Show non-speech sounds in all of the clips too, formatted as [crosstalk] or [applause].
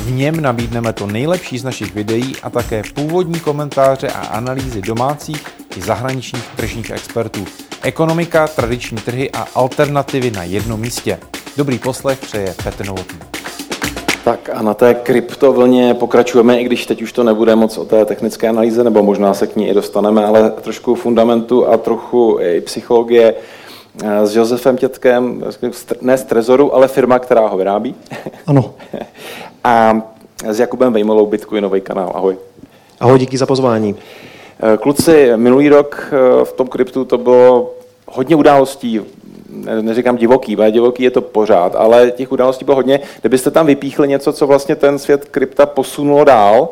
V něm nabídneme to nejlepší z našich videí a také původní komentáře a analýzy domácích i zahraničních tržních expertů. Ekonomika, tradiční trhy a alternativy na jednom místě. Dobrý poslech přeje Petr Novotný. Tak a na té kryptovlně pokračujeme, i když teď už to nebude moc o té technické analýze, nebo možná se k ní i dostaneme, ale trošku fundamentu a trochu i psychologie s Josefem Tětkem, ne z Trezoru, ale firma, která ho vyrábí. Ano. [laughs] a s Jakubem Vejmolou, Bitcoinový kanál. Ahoj. Ahoj, díky za pozvání. Eh, kluci, minulý rok eh, v tom kryptu to bylo hodně událostí, neříkám divoký, ale divoký je to pořád, ale těch událostí bylo hodně. Kdybyste tam vypíchli něco, co vlastně ten svět krypta posunulo dál,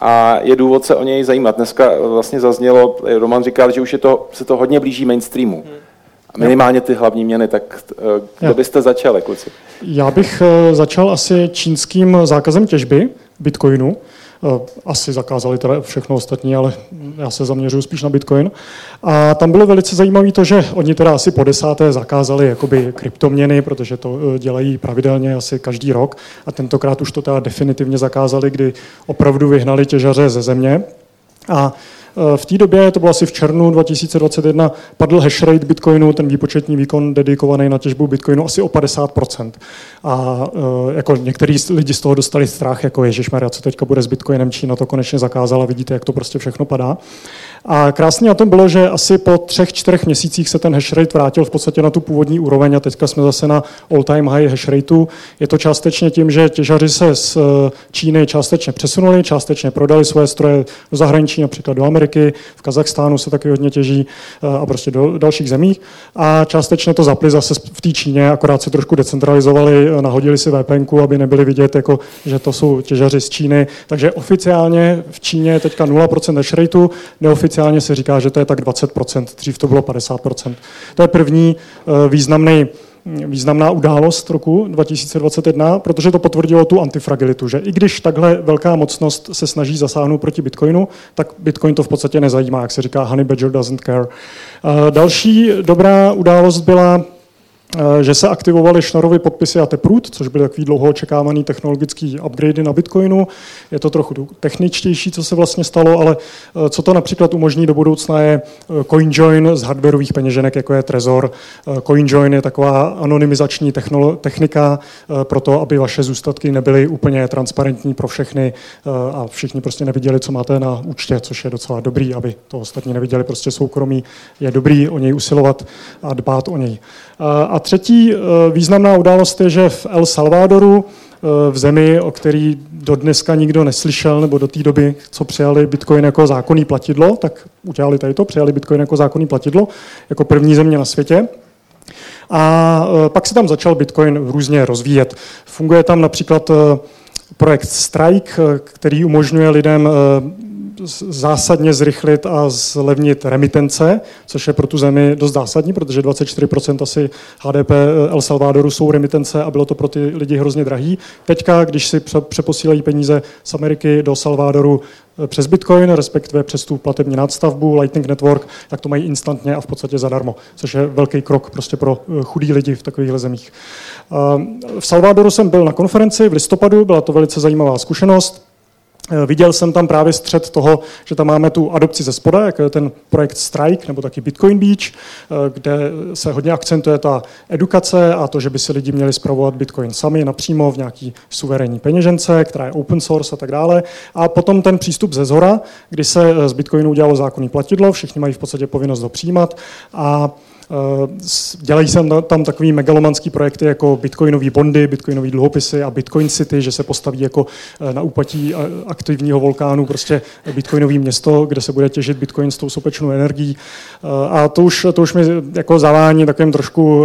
a je důvod se o něj zajímat. Dneska vlastně zaznělo, Roman říkal, že už je to, se to hodně blíží mainstreamu. A minimálně ty hlavní měny, tak eh, kdo byste začali, kluci? Já bych začal asi čínským zákazem těžby bitcoinu. Eh, asi zakázali teda všechno ostatní, ale já se zaměřuji spíš na Bitcoin. A tam bylo velice zajímavé to, že oni teda asi po desáté zakázali jakoby kryptoměny, protože to eh, dělají pravidelně asi každý rok. A tentokrát už to teda definitivně zakázali, kdy opravdu vyhnali těžaře ze země. A Eh, v té době, to bylo asi v červnu 2021, padl hash rate Bitcoinu, ten výpočetní výkon dedikovaný na těžbu Bitcoinu, asi o 50%. A eh, jako některý lidi z toho dostali strach, jako Ježišmarja, co teďka bude s Bitcoinem, Čína to konečně zakázala, vidíte, jak to prostě všechno padá. A krásně na tom bylo, že asi po třech, čtyřech měsících se ten hash rate vrátil v podstatě na tu původní úroveň a teďka jsme zase na all-time high hash rateu. Je to částečně tím, že těžaři se z eh, Číny částečně přesunuli, částečně prodali svoje stroje do zahraničí, například do Ameriky, v Kazachstánu se taky hodně těží eh, a prostě do dalších zemí. A částečně to zapli zase v té Číně, akorát se trošku decentralizovali, eh, nahodili si VPN, aby nebyli vidět, jako, že to jsou těžaři z Číny. Takže oficiálně v Číně je teďka 0% hash rateu, neoficiálně oficiálně se říká, že to je tak 20%, dřív to bylo 50%. To je první eh, významný významná událost roku 2021, protože to potvrdilo tu antifragilitu, že i když takhle velká mocnost se snaží zasáhnout proti Bitcoinu, tak Bitcoin to v podstatě nezajímá, jak se říká, honey badger doesn't care. Eh, další dobrá událost byla že se aktivovaly šnorovy podpisy a Taproot, což byly takový dlouho očekávaný technologický upgrady na Bitcoinu. Je to trochu techničtější, co se vlastně stalo, ale eh, co to například umožní do budoucna je eh, CoinJoin z hardwareových peněženek, jako je Trezor. CoinJoin je taková anonymizační technika pro to, aby vaše zůstatky nebyly úplně transparentní pro všechny a všichni prostě neviděli, co máte na účtě, což je docela dobrý, aby to ostatní neviděli prostě soukromí. Je dobrý o něj usilovat a dbát o něj. A třetí eh, významná událost je, že v El Salvadoru, eh, v zemi, o který do dneska nikdo neslyšel, nebo do té doby, co přijali Bitcoin jako zákonný platidlo, tak udělali tady to, přijali Bitcoin jako zákonný platidlo, jako první země na světě. A eh, pak se tam začal Bitcoin různě rozvíjet. Funguje tam například projekt Strike, který umožňuje lidem zásadně zrychlit a zlevnit remitence, což je pro tu zemi dost zásadní, protože 24% asi HDP El Salvadoru jsou remitence a bylo to pro ty lidi hrozně drahý. Teďka, když si přeposílají peníze z Ameriky do Salvadoru eh, přes Bitcoin, respektive přes tu platební nadstavbu Lightning Network, tak to mají instantně a v podstatě zadarmo, což je velký krok prostě pro eh, chudí lidi v takovýchhle zemích. Eh, v Salvadoru jsem byl na konferenci v listopadu, byla to velice zajímavá zkušenost. Eh, viděl jsem tam právě střed toho, že tam máme tu adopci ze spoda, jako je ten projekt Strike nebo taky Bitcoin Beach, eh, kde se hodně akcentuje ta edukace a to, že by si lidi měli zpravovat Bitcoin sami napřímo v nějaký suverénní peněžence, která je open source a tak dále. A potom ten přístup ze zhora, kdy se eh, z Bitcoinu udělalo zákonný platidlo, všichni mají v podstatě povinnost ho přijímat a Eh, dělají se tam takový megalomanský projekty jako bitcoinový bondy, bitcoinový dluhopisy a Bitcoin City, že se postaví jako eh, na úpatí eh, aktivního vulkánu prostě bitcoinový město, kde se bude těžit bitcoin s tou sopečnou energií. A to už, to už mi jako zavání takovým trošku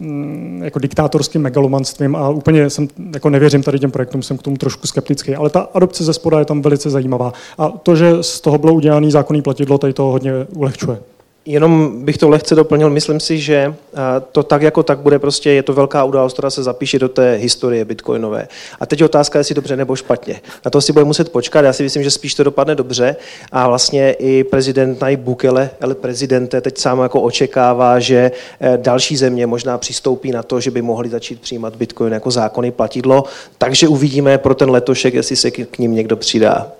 mm, jako diktátorským megalomanstvím a úplně jsem, jako nevěřím tady těm projektům, jsem k tomu trošku skeptický, ale ta adopce ze spoda je tam velice zajímavá. A to, že z toho bylo udělané zákonný platidlo, tady to hodně ulehčuje. Jenom bych to lehce doplnil, myslím si, že eh, to tak jako tak bude prostě, je to velká událost, která se zapíše do té historie bitcoinové. A teď je otázka, jestli dobře nebo špatně. Na to si bude muset počkat, já si myslím, že spíš to dopadne dobře a vlastně i prezident Najib Bukele, ale prezidente teď sám jako očekává, že eh, další země možná přistoupí na to, že by mohli začít přijímat bitcoin jako zákony platidlo, takže uvidíme pro ten letošek, jestli se k ním někdo přidá.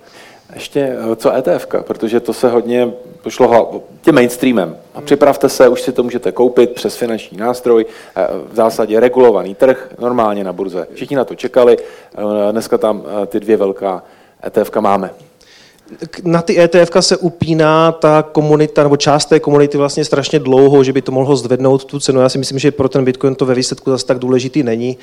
Ještě eh, co ETF, protože to se hodně pošlo tím mainstreamem. A připravte se, už si to můžete koupit přes finanční nástroj, eh, v zásadě regulovaný trh, normálně na burze. Všichni na to čekali, eh, dneska tam ty dvě velká ETF máme na ty ETF se upíná ta komunita, nebo část té komunity vlastně strašně dlouho, že by to mohlo zvednout tu cenu. Já si myslím, že pro ten Bitcoin to ve výsledku zase tak důležitý není.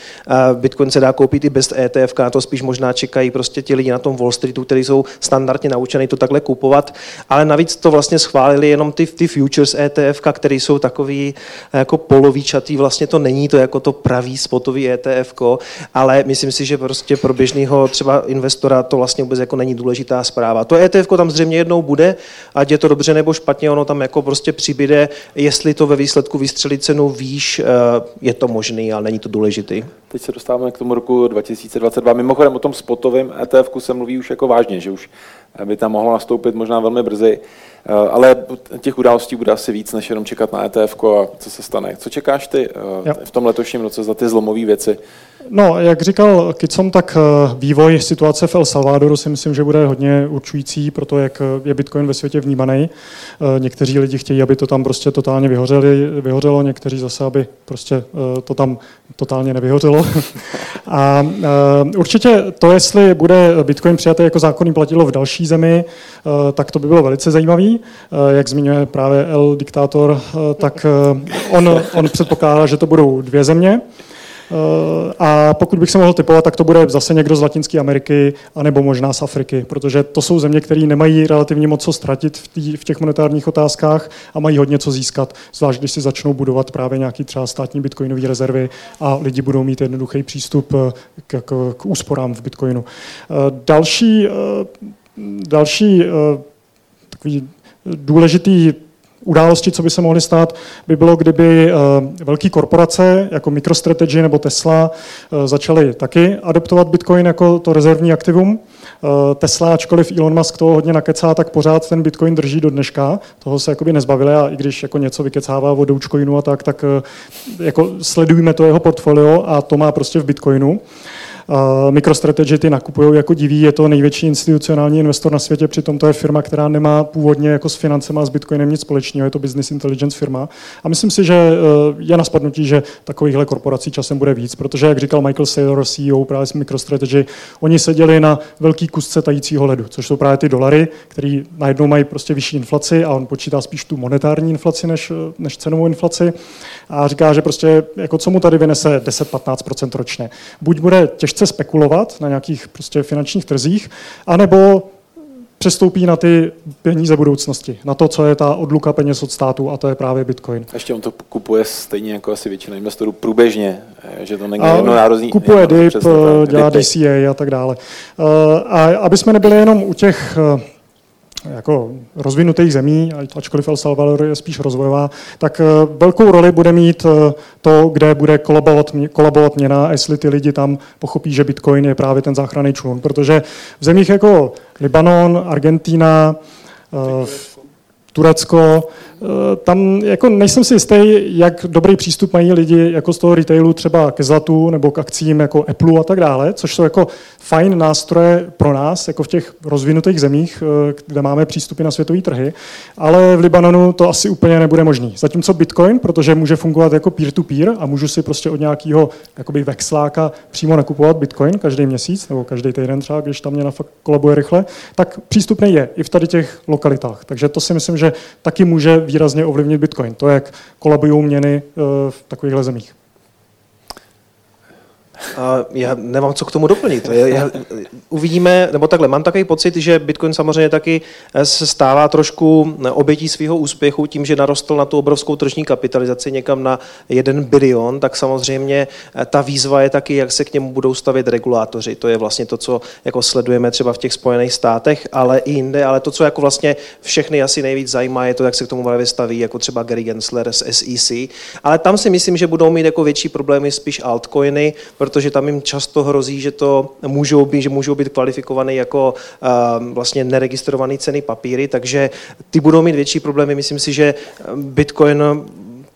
Bitcoin se dá koupit i bez ETF, to spíš možná čekají prostě ti lidi na tom Wall Streetu, kteří jsou standardně naučení to takhle kupovat. Ale navíc to vlastně schválili jenom ty, ty futures ETF, které jsou takový jako polovíčatý, vlastně to není to jako to pravý spotový ETF, ale myslím si, že prostě pro běžného třeba investora to vlastně vůbec jako není důležitá zpráva. To ETF tam zřejmě jednou bude, ať je to dobře nebo špatně, ono tam jako prostě přibyde, jestli to ve výsledku vystřelí cenu výš, eh, je to možný, ale není to důležitý. Teď se dostáváme k tomu roku 2022. Mimochodem o tom spotovém ETF se mluví už jako vážně, že už by tam mohlo nastoupit možná velmi brzy. Eh, ale těch událostí bude asi víc, než jenom čekat na ETF a co se stane. Co čekáš ty eh, v tom letošním roce za ty zlomové věci? No, jak říkal Kicom, tak eh, vývoj situace v El Salvadoru si myslím, že bude hodně určující pro to, jak je Bitcoin ve světě vnímaný. Někteří lidi chtějí, aby to tam prostě totálně vyhořeli, vyhořelo, někteří zase, aby prostě to tam totálně nevyhořelo. [laughs] A určitě to, jestli bude Bitcoin přijatý jako zákonný platidlo v další zemi, tak to by bylo velice zajímavé. Eh, jak zmiňuje právě El Diktátor, eh, tak eh, on, on předpokládá, že to budou dvě země. A pokud bych se mohl typovat, tak to bude zase někdo z Latinské Ameriky, anebo možná z Afriky, protože to jsou země, které nemají relativně moc co ztratit v, tý, v těch monetárních otázkách a mají hodně co získat, zvlášť když si začnou budovat právě nějaký třeba státní bitcoinové rezervy a lidi budou mít jednoduchý přístup k, k, k úsporám v bitcoinu. Další, další takový důležitý události, co by se mohly stát, by bylo, kdyby uh, velké korporace jako MicroStrategy nebo Tesla uh, začaly taky adoptovat Bitcoin jako to rezervní aktivum. Uh, Tesla, ačkoliv Elon Musk toho hodně nakecá, tak pořád ten Bitcoin drží do dneška. Toho se jakoby nezbavili a i když jako něco vykecává o Dogecoinu a tak, tak jako sledujeme to jeho portfolio a to má prostě v Bitcoinu. MicroStrategy ty nakupují jako diví, je to největší institucionální investor na světě, přitom to je firma, která nemá původně jako s financema a s Bitcoinem nic společného, je to business intelligence firma. A myslím si, že eh, je na spadnutí, že takovýchhle korporací časem bude víc, protože, jak říkal Michael Saylor, CEO právě z MicroStrategy, oni seděli na velký kusce tajícího ledu, což jsou právě ty dolary, které najednou mají prostě vyšší inflaci a on počítá spíš tu monetární inflaci než, eh, než cenovou inflaci a říká, že prostě jako co mu tady vynese 10-15% ročně. Buď bude těžce spekulovat na nějakých prostě finančních trzích, anebo přestoupí na ty peníze budoucnosti, na to, co je ta odluka peněz od státu, a to je právě Bitcoin. Ještě on to kupuje stejně jako asi většina investorů průběžně, že to není jednonárodní. Kupuje DIP, dělá DCA a tak dále. Eh, a aby jsme nebyli jenom u těch eh, jako rozvinutých zemí, ačkoliv El Salvador je spíš rozvojová, tak eh, velkou roli bude mít eh, to, kde bude kolabovat, kolabovat měna jestli ty lidi tam pochopí, že Bitcoin je právě ten záchranný člun. Protože v zemích jako Libanon, Argentina, eh, Turecko, tam jako nejsem si jistý, jak dobrý přístup mají lidi jako z toho retailu třeba ke zlatu nebo k akcím jako Apple a tak dále, což jsou jako fajn nástroje pro nás, jako v těch rozvinutých zemích, eh, kde máme přístupy na světové trhy, ale v Libanonu to asi úplně nebude možný. Zatímco Bitcoin, protože může fungovat jako peer-to-peer a můžu si prostě od nějakého jakoby vexláka přímo nakupovat Bitcoin každý měsíc nebo každý týden třeba, když tam měna fakt kolabuje rychle, tak přístupný je i v tady těch lokalitách. Takže to si myslím, že taky může výrazně ovlivnit Bitcoin. To, jak kolabují měny eh, v takovýchhle zemích. Já nemám co k tomu doplnit. Já, uvidíme, nebo takhle, mám takový pocit, že Bitcoin samozřejmě taky eh, se stává trošku obětí svého úspěchu tím, že narostl na tu obrovskou tržní kapitalizaci někam na 1 bilion, tak samozřejmě eh, ta výzva je taky, jak se k němu budou stavět regulátoři. To je vlastně to, co jako sledujeme třeba v těch Spojených státech, ale i jinde, ale to, co jako vlastně všechny asi nejvíc zajímá, je to, jak se k tomu staví, jako třeba Gary Gensler z SEC. Ale tam si myslím, že budou mít jako větší problémy spíš altcoiny, protože tam jim často hrozí, že to můžou být, že můžou být kvalifikované jako uh, vlastně neregistrované ceny papíry, takže ty budou mít větší problémy. Myslím si, že Bitcoin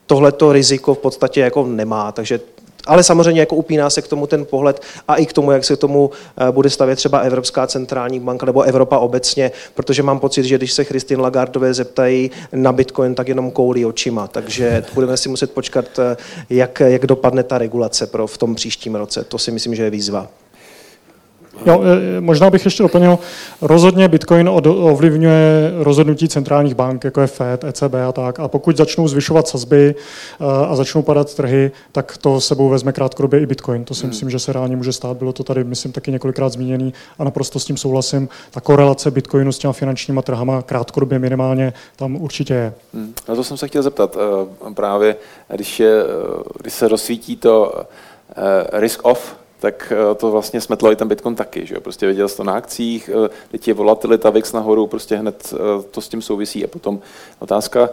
tohleto riziko v podstatě jako nemá, takže ale samozřejmě jako upíná se k tomu ten pohled a i k tomu, jak se k tomu eh, bude stavět třeba Evropská centrální banka nebo Evropa obecně, protože mám pocit, že když se Christine Lagardové zeptají na Bitcoin, tak jenom koulí očima. Takže budeme si muset počkat, eh, jak, jak dopadne ta regulace pro v tom příštím roce. To si myslím, že je výzva. Jo, e, možná bych ještě doplnil, rozhodně Bitcoin ovlivňuje rozhodnutí centrálních bank, jako je Fed, ECB a tak. A pokud začnou zvyšovat sazby e, a začnou padat trhy, tak to sebou vezme krátkodobě i Bitcoin. To si hmm. myslím, že se reálně může stát. Bylo to tady, myslím, taky několikrát zmíněný a naprosto s tím souhlasím. Ta korelace Bitcoinu s těma finančníma trhama krátkodobě minimálně tam určitě je. Hmm. Na to jsem se chtěl zeptat. E, právě, když, je, když se rozsvítí to risk off, tak eh, to vlastně smetlo i ten Bitcoin taky. Že? Prostě viděl jsi to na akcích, eh, teď je volatilita VIX nahoru, prostě hned eh, to s tím souvisí. A potom otázka,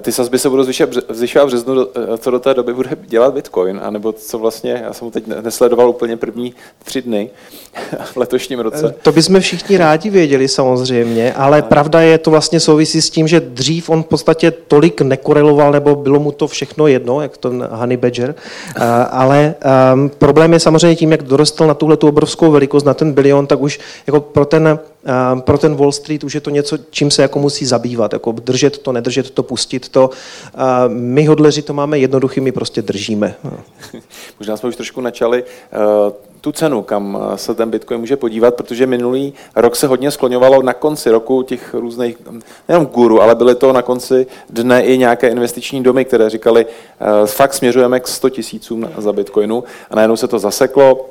ty sazby se budou zvyšovat v březnu, co do té doby bude dělat Bitcoin, anebo co vlastně, já jsem ho teď nesledoval úplně první tři dny [laughs] v letošním roce. To bychom všichni rádi věděli samozřejmě, ale a... pravda je, to vlastně souvisí s tím, že dřív on v podstatě tolik nekoreloval, nebo bylo mu to všechno jedno, jak to Honey Badger, ale um, problém je samozřejmě tím, jak dorostl na tuhle tu obrovskou velikost, na ten bilion, tak už jako pro ten, pro ten Wall Street už je to něco, čím se jako musí zabývat, jako držet to, nedržet to, pustit to. My hodleři to máme jednoduchý, my prostě držíme. [laughs] Možná jsme už trošku načali eh, tu cenu, kam eh, se ten Bitcoin může podívat, protože minulý rok se hodně skloňovalo na konci roku těch různých, nejenom guru, ale byly to na konci dne i nějaké investiční domy, které říkali, eh, fakt směřujeme k 100 tisícům za Bitcoinu a najednou se to zaseklo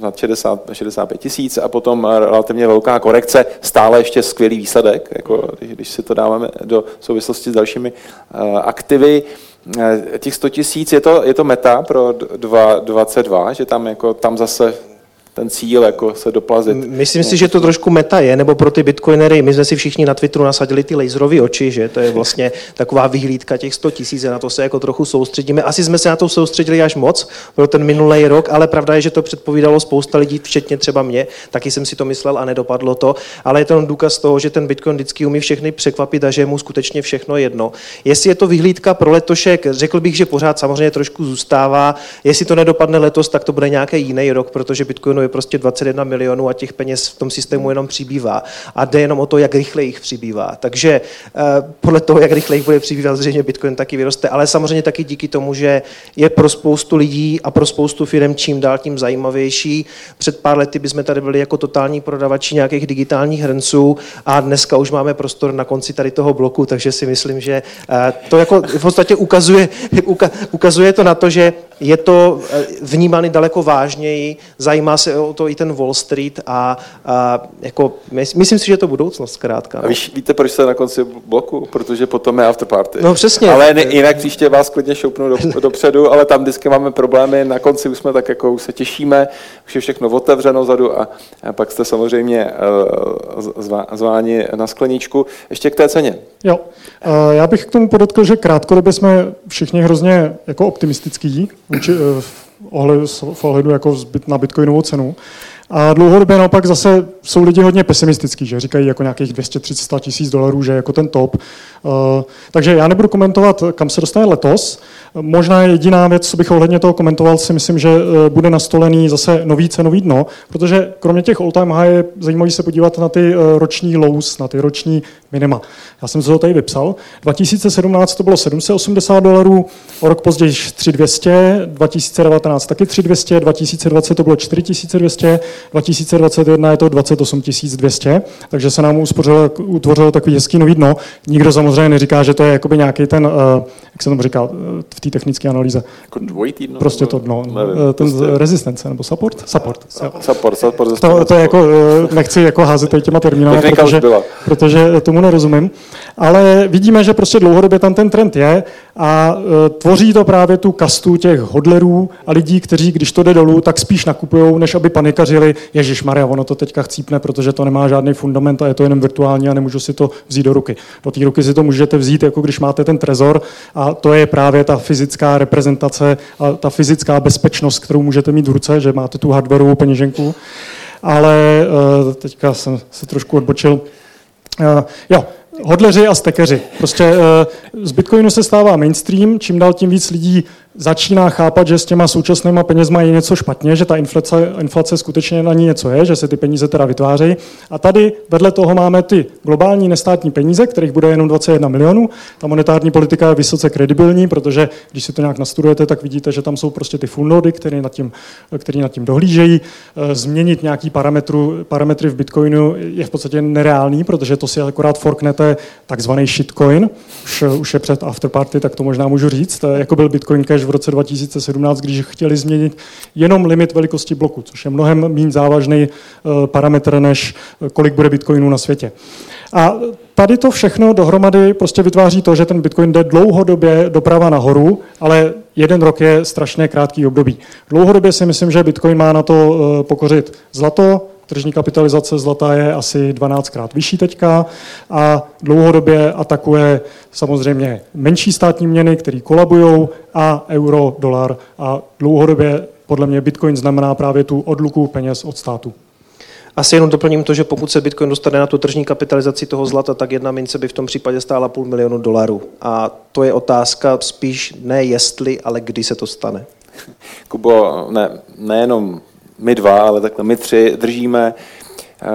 na 60, 65 tisíc a potom relativně velká korekce, stále ještě skvělý výsledek, jako když, když si to dáváme do souvislosti s dalšími uh, aktivy. Eh, těch 100 tisíc, je to, je to meta pro 2022, že tam, jako, tam zase ten cíl jako se doplazit. Myslím si, že to trošku meta je, nebo pro ty bitcoinery, my jsme si všichni na Twitteru nasadili ty laserové oči, že to je vlastně taková vyhlídka těch 100 tisíc, na to se jako trochu soustředíme. Asi jsme se na to soustředili až moc pro ten minulý rok, ale pravda je, že to předpovídalo spousta lidí, včetně třeba mě, taky jsem si to myslel a nedopadlo to, ale je to důkaz toho, že ten bitcoin vždycky umí všechny překvapit a že je mu skutečně všechno jedno. Jestli je to vyhlídka pro letošek, řekl bych, že pořád samozřejmě trošku zůstává. Jestli to nedopadne letos, tak to bude nějaký jiný rok, protože Bitcoinu je prostě 21 milionů a těch peněz v tom systému jenom přibývá. A jde jenom o to, jak rychle jich přibývá. Takže eh, podle toho, jak rychle jich bude přibývat, zřejmě Bitcoin taky vyroste, ale samozřejmě taky díky tomu, že je pro spoustu lidí a pro spoustu firm čím dál tím zajímavější. Před pár lety bychom tady byli jako totální prodavači nějakých digitálních hrnců a dneska už máme prostor na konci tady toho bloku, takže si myslím, že eh, to jako v podstatě ukazuje, [laughs] ukazuje to na to, že je to eh, vnímány daleko vážněji, zajímá se o to i ten Wall Street a, a jako, myslím si, že je to budoucnost zkrátka. No. A víš, víte, proč jste na konci bloku? Protože potom je afterparty. No přesně. Ale ne, jinak příště vás klidně šoupnu do, dopředu, ale tam vždycky máme problémy, na konci už jsme tak jako už se těšíme, už je všechno otevřeno zadu a, a pak jste samozřejmě uh, zváni na skleničku. Ještě k té ceně. Jo, uh, já bych k tomu podotkl, že krátkodobě jsme všichni hrozně jako optimistický ohledu, v ohledu jako na bitcoinovou cenu. A dlouhodobě naopak zase jsou lidi hodně pesimistický, že říkají jako nějakých 230 tisíc dolarů, že jako ten top. Uh, takže já nebudu komentovat, kam se dostane letos. Možná jediná věc, co bych ohledně toho komentoval, si myslím, že uh, bude nastolený zase nový cenový dno, protože kromě těch all-time high je zajímavý se podívat na ty uh, roční lows, na ty roční minima. Já jsem se to tady vypsal. 2017 to bylo 780 dolarů, o rok později 3200, 2019 taky 3200, 2020 to bylo 4200, 2021 je to 28 200, takže se nám uspořilo, utvořilo takový hezký nový dno. Nikdo samozřejmě neříká, že to je jakoby nějaký ten, eh, jak se tomu říká eh, v té technické analýze. Jako dvojitý dno? Prostě to dno, Nevím, ten prostě- rezistence nebo support? Support. Support, support ze To, to je jako, eh, nechci jako házet tady těma už protože, protože tomu nerozumím. Ale vidíme, že prostě dlouhodobě tam ten trend je a eh, tvoří to právě tu kastu těch hodlerů a lidí, kteří, když to jde dolů, tak spíš nakupují, než aby panikařili, Ježíš Maria, ono to teďka chcípne, protože to nemá žádný fundament a je to jenom virtuální a nemůžu si to vzít do ruky. Do té ruky si to můžete vzít, jako když máte ten trezor a to je právě ta fyzická reprezentace a ta fyzická bezpečnost, kterou můžete mít v ruce, že máte tu hardwareovou peněženku. Ale eh, teďka jsem se trošku odbočil. Uh, jo, hodleři a stekeři. Prostě uh, z Bitcoinu se stává mainstream, čím dál tím víc lidí začíná chápat, že s těma současnými penězma je něco špatně, že ta inflace, inflace skutečně na ní něco je, že se ty peníze teda vytvářejí. A tady vedle toho máme ty globální nestátní peníze, kterých bude jenom 21 milionů. Ta monetární politika je vysoce kredibilní, protože když si to nějak nastudujete, tak vidíte, že tam jsou prostě ty full nody, které nad tím, který nad tím dohlížejí. Eh, Změnit nějaký parametru, parametry v Bitcoinu je v podstatě nereálný, protože to si akorát forknete takzvaný shitcoin. Už, už je před afterparty, tak to možná můžu říct. Eh, Jako byl Bitcoin Cash v roce 2017, když chtěli změnit jenom limit velikosti bloku, což je mnohem méně závažný eh, parametr, než eh, kolik bude Bitcoinů na světě. A tady to všechno dohromady prostě vytváří to, že ten Bitcoin jde dlouhodobě doprava nahoru, ale jeden rok je strašně krátký období. Dlouhodobě si myslím, že Bitcoin má na to eh, pokořit zlato, Tržní kapitalizace zlata je asi 12krát vyšší teďka a dlouhodobě atakuje samozřejmě menší státní měny, které kolabují a euro, dolar a dlouhodobě podle mě Bitcoin znamená právě tu odluku peněz od státu. Asi jenom doplním to, že pokud se Bitcoin dostane na tu tržní kapitalizaci toho zlata, tak jedna mince by v tom případě stála půl milionu dolarů. A to je otázka spíš ne jestli, ale kdy se to stane. Kubo, ne, nejenom my dva, ale takhle my tři držíme, eh,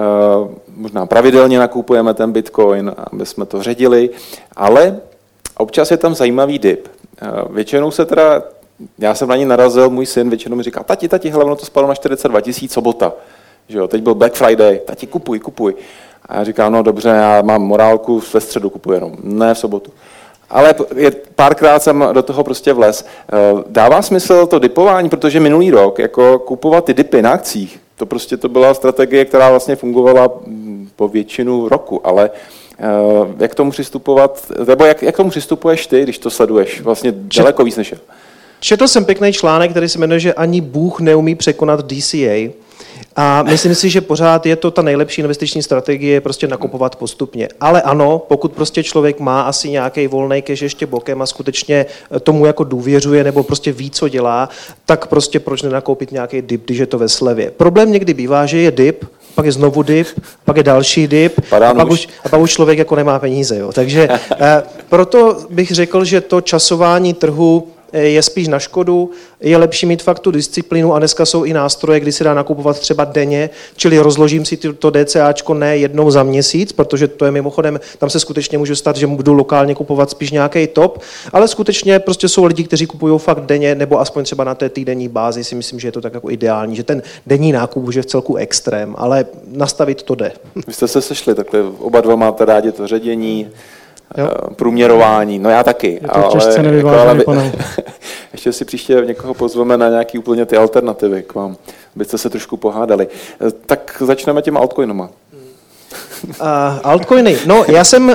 možná pravidelně nakupujeme ten bitcoin, aby jsme to ředili, ale občas je tam zajímavý dip. Eh, Většinou se teda, já jsem na ní narazil, můj syn většinou mi říká, tati, tati, ono to spadlo na 42 tisíc sobota. Že jo, teď byl Black Friday, tati, kupuj, kupuj. A já říkám, no dobře, já mám morálku, ve středu kupuji jenom, ne v sobotu. Ale je, párkrát jsem do toho prostě vlez. Eh, Dává smysl to dipování, protože minulý rok jako kupovat ty dipy na akcích, to prostě to byla strategie, která vlastně fungovala mm, po většinu roku, ale eh, jak k tomu přistupovat, nebo jak, jak k tomu přistupuješ ty, když to sleduješ vlastně daleko víc než já? Četl jsem pěkný článek, který se jmenuje, že ani Bůh neumí překonat DCA. A myslím si, že pořád je to ta nejlepší investiční strategie, prostě nakupovat postupně. Ale ano, pokud prostě člověk má asi nějaký volný cash ještě bokem a skutečně tomu jako důvěřuje nebo prostě ví, co dělá, tak prostě proč nenakoupit nějaký dip, když je to ve slevě. Problém někdy bývá, že je dip, pak je znovu dip, pak je další dip a pak, už, a pak už člověk jako nemá peníze. Jo. Takže eh, proto bych řekl, že to časování trhu eh, je spíš na škodu, je lepší mít fakt tu disciplínu a dneska jsou i nástroje, kdy se dá nakupovat třeba denně, čili rozložím si to DCAčko ne jednou za měsíc, protože to je mimochodem, tam se skutečně může stát, že budu lokálně kupovat spíš nějaký top, ale skutečně prostě jsou lidi, kteří kupují fakt denně, nebo aspoň třeba na té týdenní bázi si myslím, že je to tak jako ideální, že ten denní nákup už je v celku extrém, ale nastavit to jde. Vy jste se sešli, takhle oba dva máte rádi to ředění, Jo. eh, průměrování, no já taky. Je to těžce nevyvážený vy- panel. [laughs] Ještě si příště někoho pozveme na nějaký úplně ty alternativy k vám, abyste se trošku pohádali. Eh, Tak začneme těma altcoinama. Uh, altcoiny. No, já jsem uh,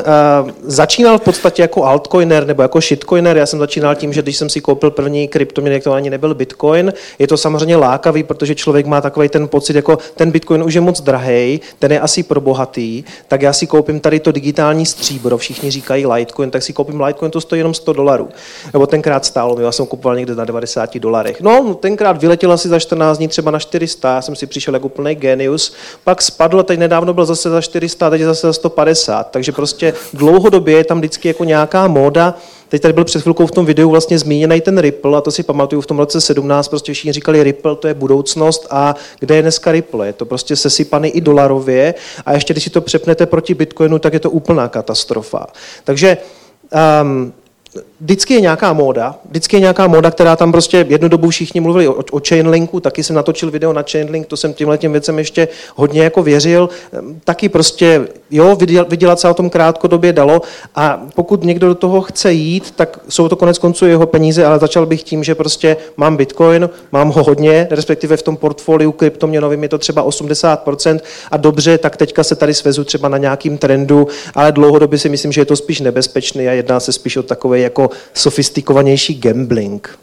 začínal v podstatě jako altcoiner nebo jako shitcoiner. Já jsem začínal tím, že když jsem si koupil první kryptoměny, to ani nebyl bitcoin. Je to samozřejmě lákavý, protože člověk má takový ten pocit, jako ten bitcoin už je moc drahý, ten je asi pro bohatý, tak já si koupím tady to digitální stříbro. Všichni říkají Litecoin, tak si koupím Litecoin, to stojí jenom 100 dolarů. Nebo tenkrát stálo, já jsem kupoval někde na 90 dolarech. No, tenkrát vyletěl asi za 14 dní třeba na 400, já jsem si přišel jako úplný genius, pak spadl, teď nedávno byl zase za 400, a teď je zase za 150, takže prostě dlouhodobě je tam vždycky jako nějaká móda, Teď tady byl před chvilkou v tom videu vlastně zmíněný ten Ripple a to si pamatuju v tom roce 17, prostě všichni říkali Ripple, to je budoucnost a kde je dneska Ripple? Je to prostě sesypaný i dolarově a ještě když si to přepnete proti Bitcoinu, tak je to úplná katastrofa. Takže um, vždycky je nějaká móda, vždycky je nějaká móda, která tam prostě jednu dobu všichni mluvili o, o Chainlinku, taky jsem natočil video na Chainlink, to jsem tímhle těm věcem ještě hodně jako věřil, ehm, taky prostě, jo, vydělat se o tom krátkodobě dalo a pokud někdo do toho chce jít, tak jsou to konec konců jeho peníze, ale začal bych tím, že prostě mám Bitcoin, mám ho hodně, respektive v tom portfoliu kryptoměnovým je to třeba 80% a dobře, tak teďka se tady svezu třeba na nějakým trendu, ale dlouhodobě si myslím, že je to spíš nebezpečný a jedná se spíš o takové jako sofistikovanější gambling.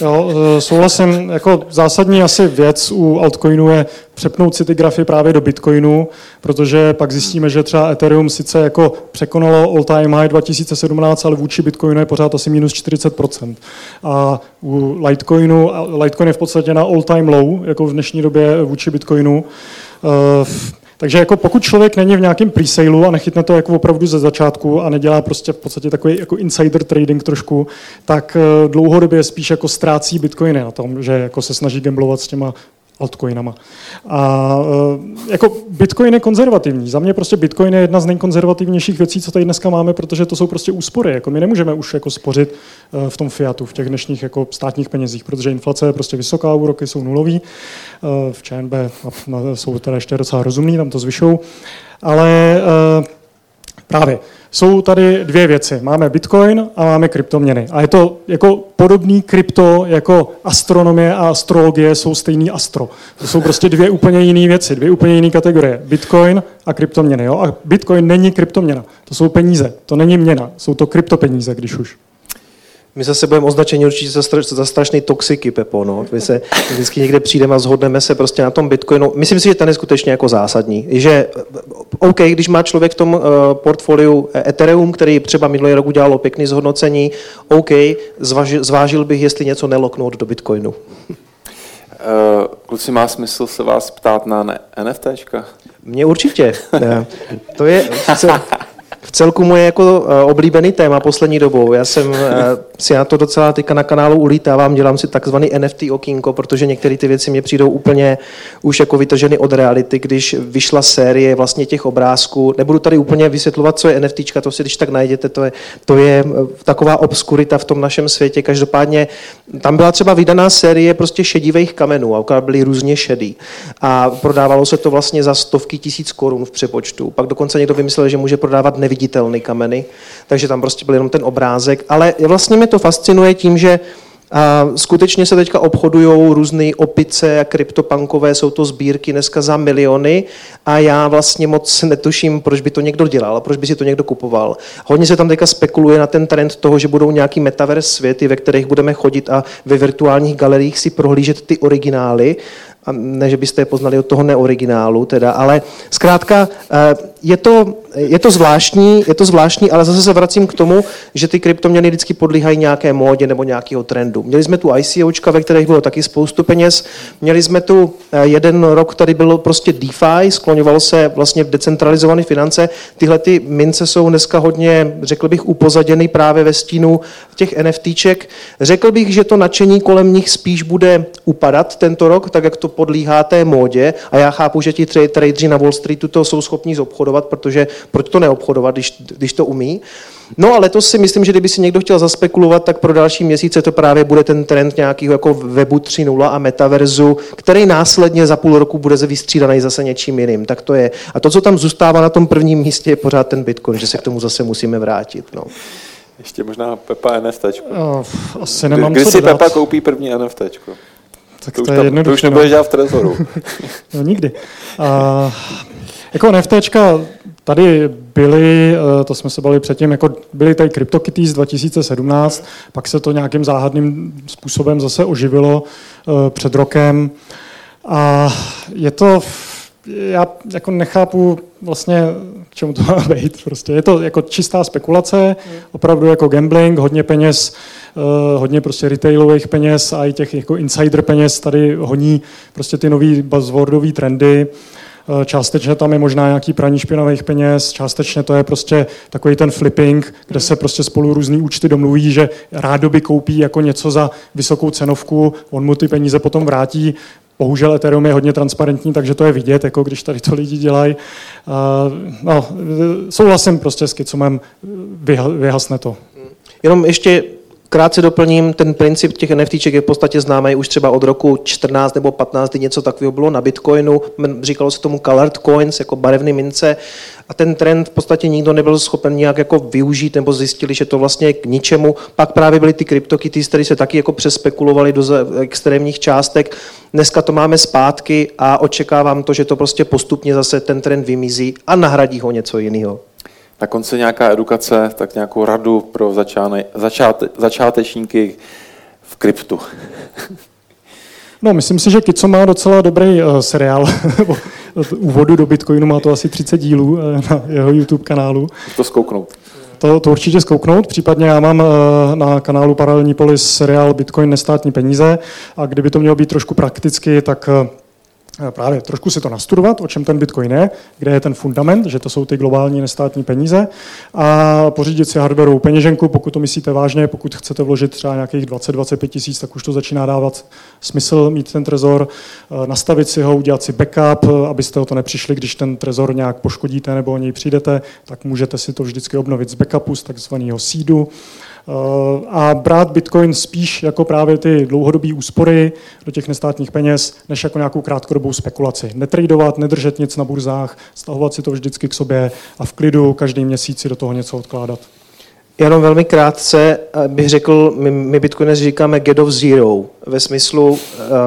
Jo, e, souhlasím, jako zásadní asi věc u altcoinu je přepnout si ty grafy právě do Bitcoinu, protože pak zjistíme, že třeba Ethereum sice jako překonalo all time high 2017, ale vůči Bitcoinu je pořád asi minus 40%. A u Litecoinu, Litecoin je v podstatě na all time low, jako v dnešní době vůči Bitcoinu. E, takže jako pokud člověk není v nějakém presailu a nechytne to jako opravdu ze začátku a nedělá prostě v podstatě takový jako insider trading trošku, tak eh, dlouhodobě spíš jako ztrácí bitcoiny na tom, že jako se snaží gamblovat s těma altcoinama. A e, jako Bitcoin je konzervativní. Za mě prostě Bitcoin je jedna z nejkonzervativnějších věcí, co tady dneska máme, protože to jsou prostě úspory. Jako my nemůžeme už jako spořit e, v tom fiatu, v těch dnešních jako státních penězích, protože inflace je prostě vysoká, úroky jsou nulový. E, v ČNB jsou teda ještě docela rozumný, tam to zvyšou. Ale právě jsou tady dvě věci. Máme Bitcoin a máme kryptoměny. A je to jako podobný krypto, jako astronomie a astrologie jsou stejný astro. To jsou prostě dvě úplně jiné věci, dvě úplně jiné kategorie. Bitcoin a kryptoměny. Jo? A Bitcoin není kryptoměna. To jsou peníze. To není měna. Jsou to kryptopeníze, když už. My zase budeme označeni určitě za, straš, za strašný toxiky, Pepo. No. My se vždycky někde přijdeme a zhodneme se prostě na tom Bitcoinu. Myslím si, že ten je skutečně jako zásadní. Že OK, když má člověk v tom uh, portfoliu Ethereum, který třeba minulý rok udělalo pěkný zhodnocení, OK, zvažil, zvážil bych, jestli něco neloknout do Bitcoinu. Uh, kluci, má smysl se vás ptát na NFTčka? Mně určitě. to je, v celku moje jako eh, oblíbený téma poslední dobou. Já jsem eh, si na to docela teďka na kanálu ulítávám, dělám si takzvaný NFT okýnko, protože některé ty věci mě přijdou úplně už jako vytrženy od reality, když vyšla série vlastně těch obrázků. Nebudu tady úplně vysvětlovat, co je NFT, to si když tak najděte, to je, to je eh, taková obskurita v tom našem světě. Každopádně tam byla třeba vydaná série prostě šedivých kamenů a byly různě šedý. A prodávalo se to vlastně za stovky tisíc korun v přepočtu. Pak dokonce někdo vymyslel, že může prodávat neviditelné kameny, takže tam prostě byl jenom ten obrázek. Ale vlastně mě to fascinuje tím, že a skutečně se teďka obchodují různé opice a kryptopankové, jsou to sbírky dneska za miliony a já vlastně moc netuším, proč by to někdo dělal, proč by si to někdo kupoval. Hodně se tam teďka spekuluje na ten trend toho, že budou nějaký metaverse světy, ve kterých budeme chodit a ve virtuálních galeriích si prohlížet ty originály a ne, že byste je poznali od toho neoriginálu, teda, ale zkrátka eh, je to, je to zvláštní, je to zvláštní, ale zase se vracím k tomu, že ty kryptoměny vždycky podlíhají nějaké módě nebo nějakého trendu. Měli jsme tu ICOčka, ve kterých bylo taky spoustu peněz. Měli jsme tu eh, jeden rok, tady bylo prostě DeFi, skloňovalo se vlastně v decentralizované finance. Tyhle ty mince jsou dneska hodně, řekl bych, upozaděny právě ve stínu těch NFTček. Řekl bych, že to nadšení kolem nich spíš bude upadat tento rok, tak jak to podlíhá té módě. A já chápu, že ti tradeři na Wall Streetu to jsou schopni zobchodovat, protože proč to neobchodovat, když, když to umí. No a letos si myslím, že kdyby si někdo chtěl zaspekulovat, tak pro další měsíce to právě bude ten trend nějakého jako webu 3.0 a metaverzu, který následně za půl roku bude vystřídaný zase něčím jiným. Tak to je. A to, co tam zůstává na tom prvním místě, je pořád ten Bitcoin, že se k tomu zase musíme vrátit. No. Ještě možná Pepa NFT. Uh, asi nemám Kdy co si dodat. Pepa koupí první NFT? Tak to, to, už je tam, to už nebudeš dělat v trezoru. [laughs] no nikdy. Uh, jako NFTčka tady byly, eh, to jsme se bavili předtím, jako byly tady CryptoKitties 2017, pak se to nějakým záhadným způsobem zase oživilo eh, před rokem. A je to, já jako nechápu vlastně, k čemu to má [laughs] být. Prostě je to jako čistá spekulace, opravdu jako gambling, hodně peněz, hodně prostě retailových peněz a i těch jako insider peněz tady honí prostě ty nový buzzwordové trendy. Eh, částečně tam je možná nějaký praní špinavých peněz, částečně to je prostě takový ten flipping, kde se prostě spolu různý účty domluví, že rádoby koupí jako něco za vysokou cenovku, on mu ty peníze potom vrátí. Bohužel Ethereum je hodně transparentní, takže to je vidět, jako když tady to lidi dělají. Uh, no, souhlasím prostě s Kicumem, vyhasne to. Jenom ještě Krátce doplním, ten princip těch NFTček je v podstatě známý už třeba od roku 14 nebo 15, kdy něco takového bylo na Bitcoinu. Říkalo se tomu colored coins, jako barevné mince. A ten trend v podstatě nikdo nebyl schopen nějak jako využít, nebo zjistili, že to vlastně je k ničemu. Pak právě byly ty kryptokity, které se taky jako přespekulovaly do extrémních částek. Dneska to máme zpátky a očekávám to, že to prostě postupně zase ten trend vymizí a nahradí ho něco jiného na konci nějaká edukace, tak nějakou radu pro začáne, začáte, začátečníky v kryptu. [laughs] No, myslím si, že Kico má docela dobrý uh, seriál. [laughs] úvodu do Bitcoinu má to asi 30 dílů uh, na jeho YouTube kanálu. To zkouknout. To, to určitě zkouknout. Případně já mám uh, na kanálu Paralelní polis seriál Bitcoin nestátní peníze a kdyby to mělo být trošku prakticky, tak uh, Eh, právě trošku si to nastudovat, o čem ten Bitcoin je, kde je ten fundament, že to jsou ty globální nestátní peníze a pořídit si hardwareovou peněženku, pokud to myslíte vážně, pokud chcete vložit třeba nějakých 20-25 tisíc, tak už to začíná dávat smysl mít ten trezor, eh, nastavit si ho, udělat si backup, eh, abyste o to nepřišli, když ten trezor nějak poškodíte nebo o něj přijdete, tak můžete si to vždycky obnovit z backupu, z takzvaného seedu. Eh, a brát Bitcoin spíš jako právě ty dlouhodobé úspory do těch nestátních peněz, než jako nějakou krátkodobou spekulaci. Netradovat, nedržet nic na burzách, stahovat si to vždycky k sobě a v klidu každý měsíc si do toho něco odkládat. Jenom velmi krátce eh, bych řekl, my, my Bitcoiners říkáme get of zero, ve smyslu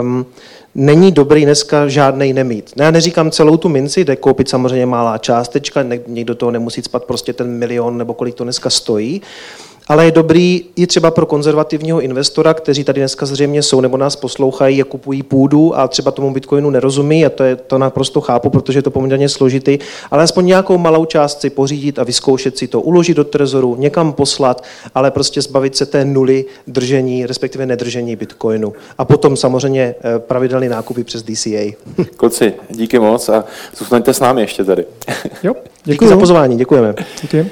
um, není dobrý dneska žádný nemít. Já neříkám celou tu minci, jde koupit samozřejmě malá částečka, někdo toho nemusí spat prostě ten milion nebo kolik to dneska stojí, ale je dobrý i třeba pro konzervativního investora, kteří tady dneska zřejmě jsou nebo nás poslouchají a kupují půdu a třeba tomu Bitcoinu nerozumí a to, je, to naprosto chápu, protože je to poměrně složitý, ale aspoň nějakou malou část si pořídit a vyzkoušet si to, uložit do trezoru, někam poslat, ale prostě zbavit se té nuly držení, respektive nedržení Bitcoinu. A potom samozřejmě eh, pravidelný nákupy přes DCA. [laughs] Kluci, díky moc a zůstaňte s námi ještě tady. Jo, děkuji. Díky za pozvání, děkujeme. Díky.